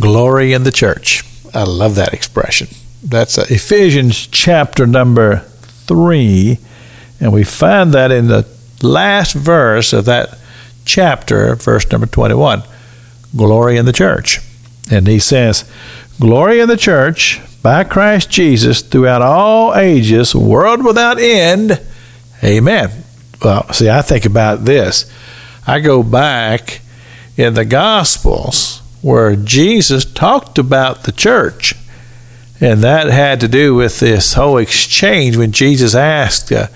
Glory in the church. I love that expression. That's uh, Ephesians chapter number 3, and we find that in the last verse of that chapter, verse number 21. Glory in the church. And he says, Glory in the church by Christ Jesus throughout all ages, world without end. Amen. Well, see, I think about this. I go back in the Gospels where Jesus talked about the church. And that had to do with this whole exchange when Jesus asked uh,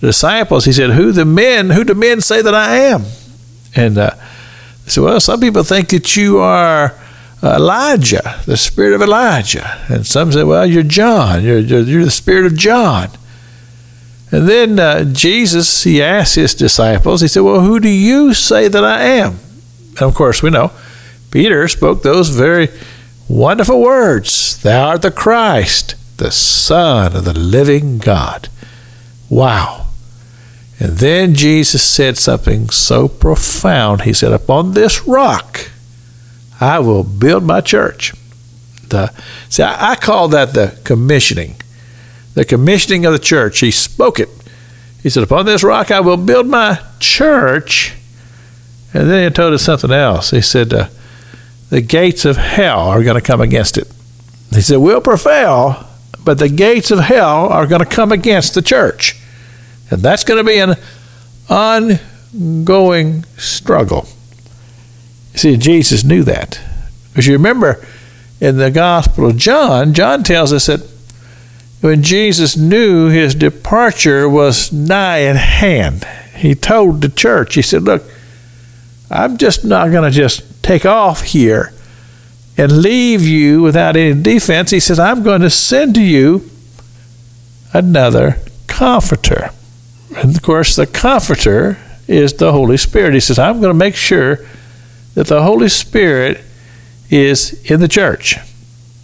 the disciples, he said, Who the men, who do men say that I am? And uh, they said, Well, some people think that you are Elijah, the spirit of Elijah. And some say, Well, you're John, you're, you're, you're the spirit of John. And then uh, Jesus, he asked his disciples, he said, Well, who do you say that I am? And of course, we know Peter spoke those very wonderful words Thou art the Christ, the Son of the living God. Wow. And then Jesus said something so profound. He said, Upon this rock I will build my church. The, see, I, call that the commissioning. The commissioning of the church. He spoke it. He said, Upon this rock I will build my church. And then he told us something else. He said, uh, the gates of hell are going to come against it. He said, We'll prevail, but the gates of hell are going to come against the church. And that's going to be an ongoing struggle. See, Jesus knew that. Because you remember in the Gospel of John, John tells us that when Jesus knew his departure was nigh at hand, he told the church, he said, Look, I'm just not going to just take off here and leave you without any defense. He says, I'm going to send to you another comforter. And of course, the comforter is the Holy Spirit. He says, I'm going to make sure that the Holy Spirit is in the church.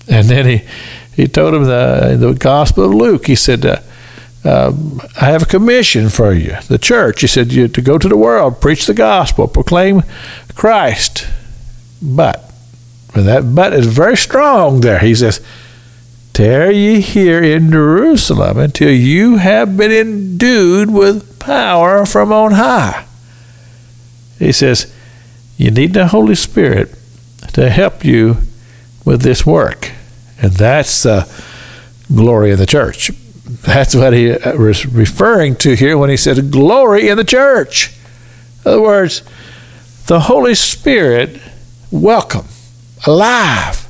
And then he, he told him the, the Gospel of Luke, he said, uh, uh, I have a commission for you, the church. He said, you, to go to the world, preach the gospel, proclaim Christ, but. And that but is very strong there. He says, Tarry ye here in Jerusalem until you have been endued with power from on high. He says, You need the Holy Spirit to help you with this work. And that's the glory of the church. That's what he uh, was referring to here when he said glory in the church. In other words, the Holy Spirit welcome, alive,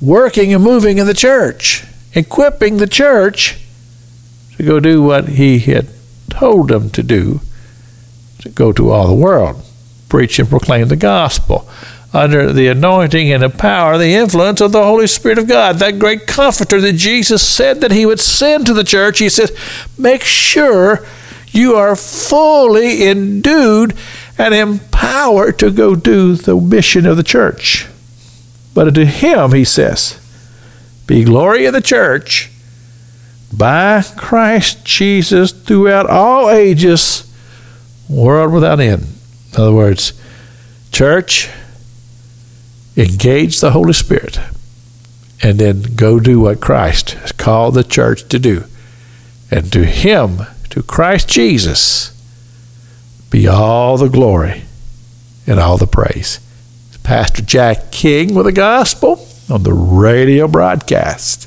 working and moving in the church, equipping the church to go do what he had told them to do to go to all the world, preach and proclaim the gospel under the anointing and the power, the influence of the Holy Spirit of God, that great comforter that Jesus said that he would send to the church. He said, Make sure you are fully endued and empowered to go do the mission of the church. But to him, he says, be glory in the church by Christ Jesus throughout all ages, world without end. In other words, church, engage the Holy Spirit and then go do what Christ has called the church to do. And to Him, to Christ Jesus, be all the glory and all the praise. Pastor Jack King with the gospel on the radio broadcast.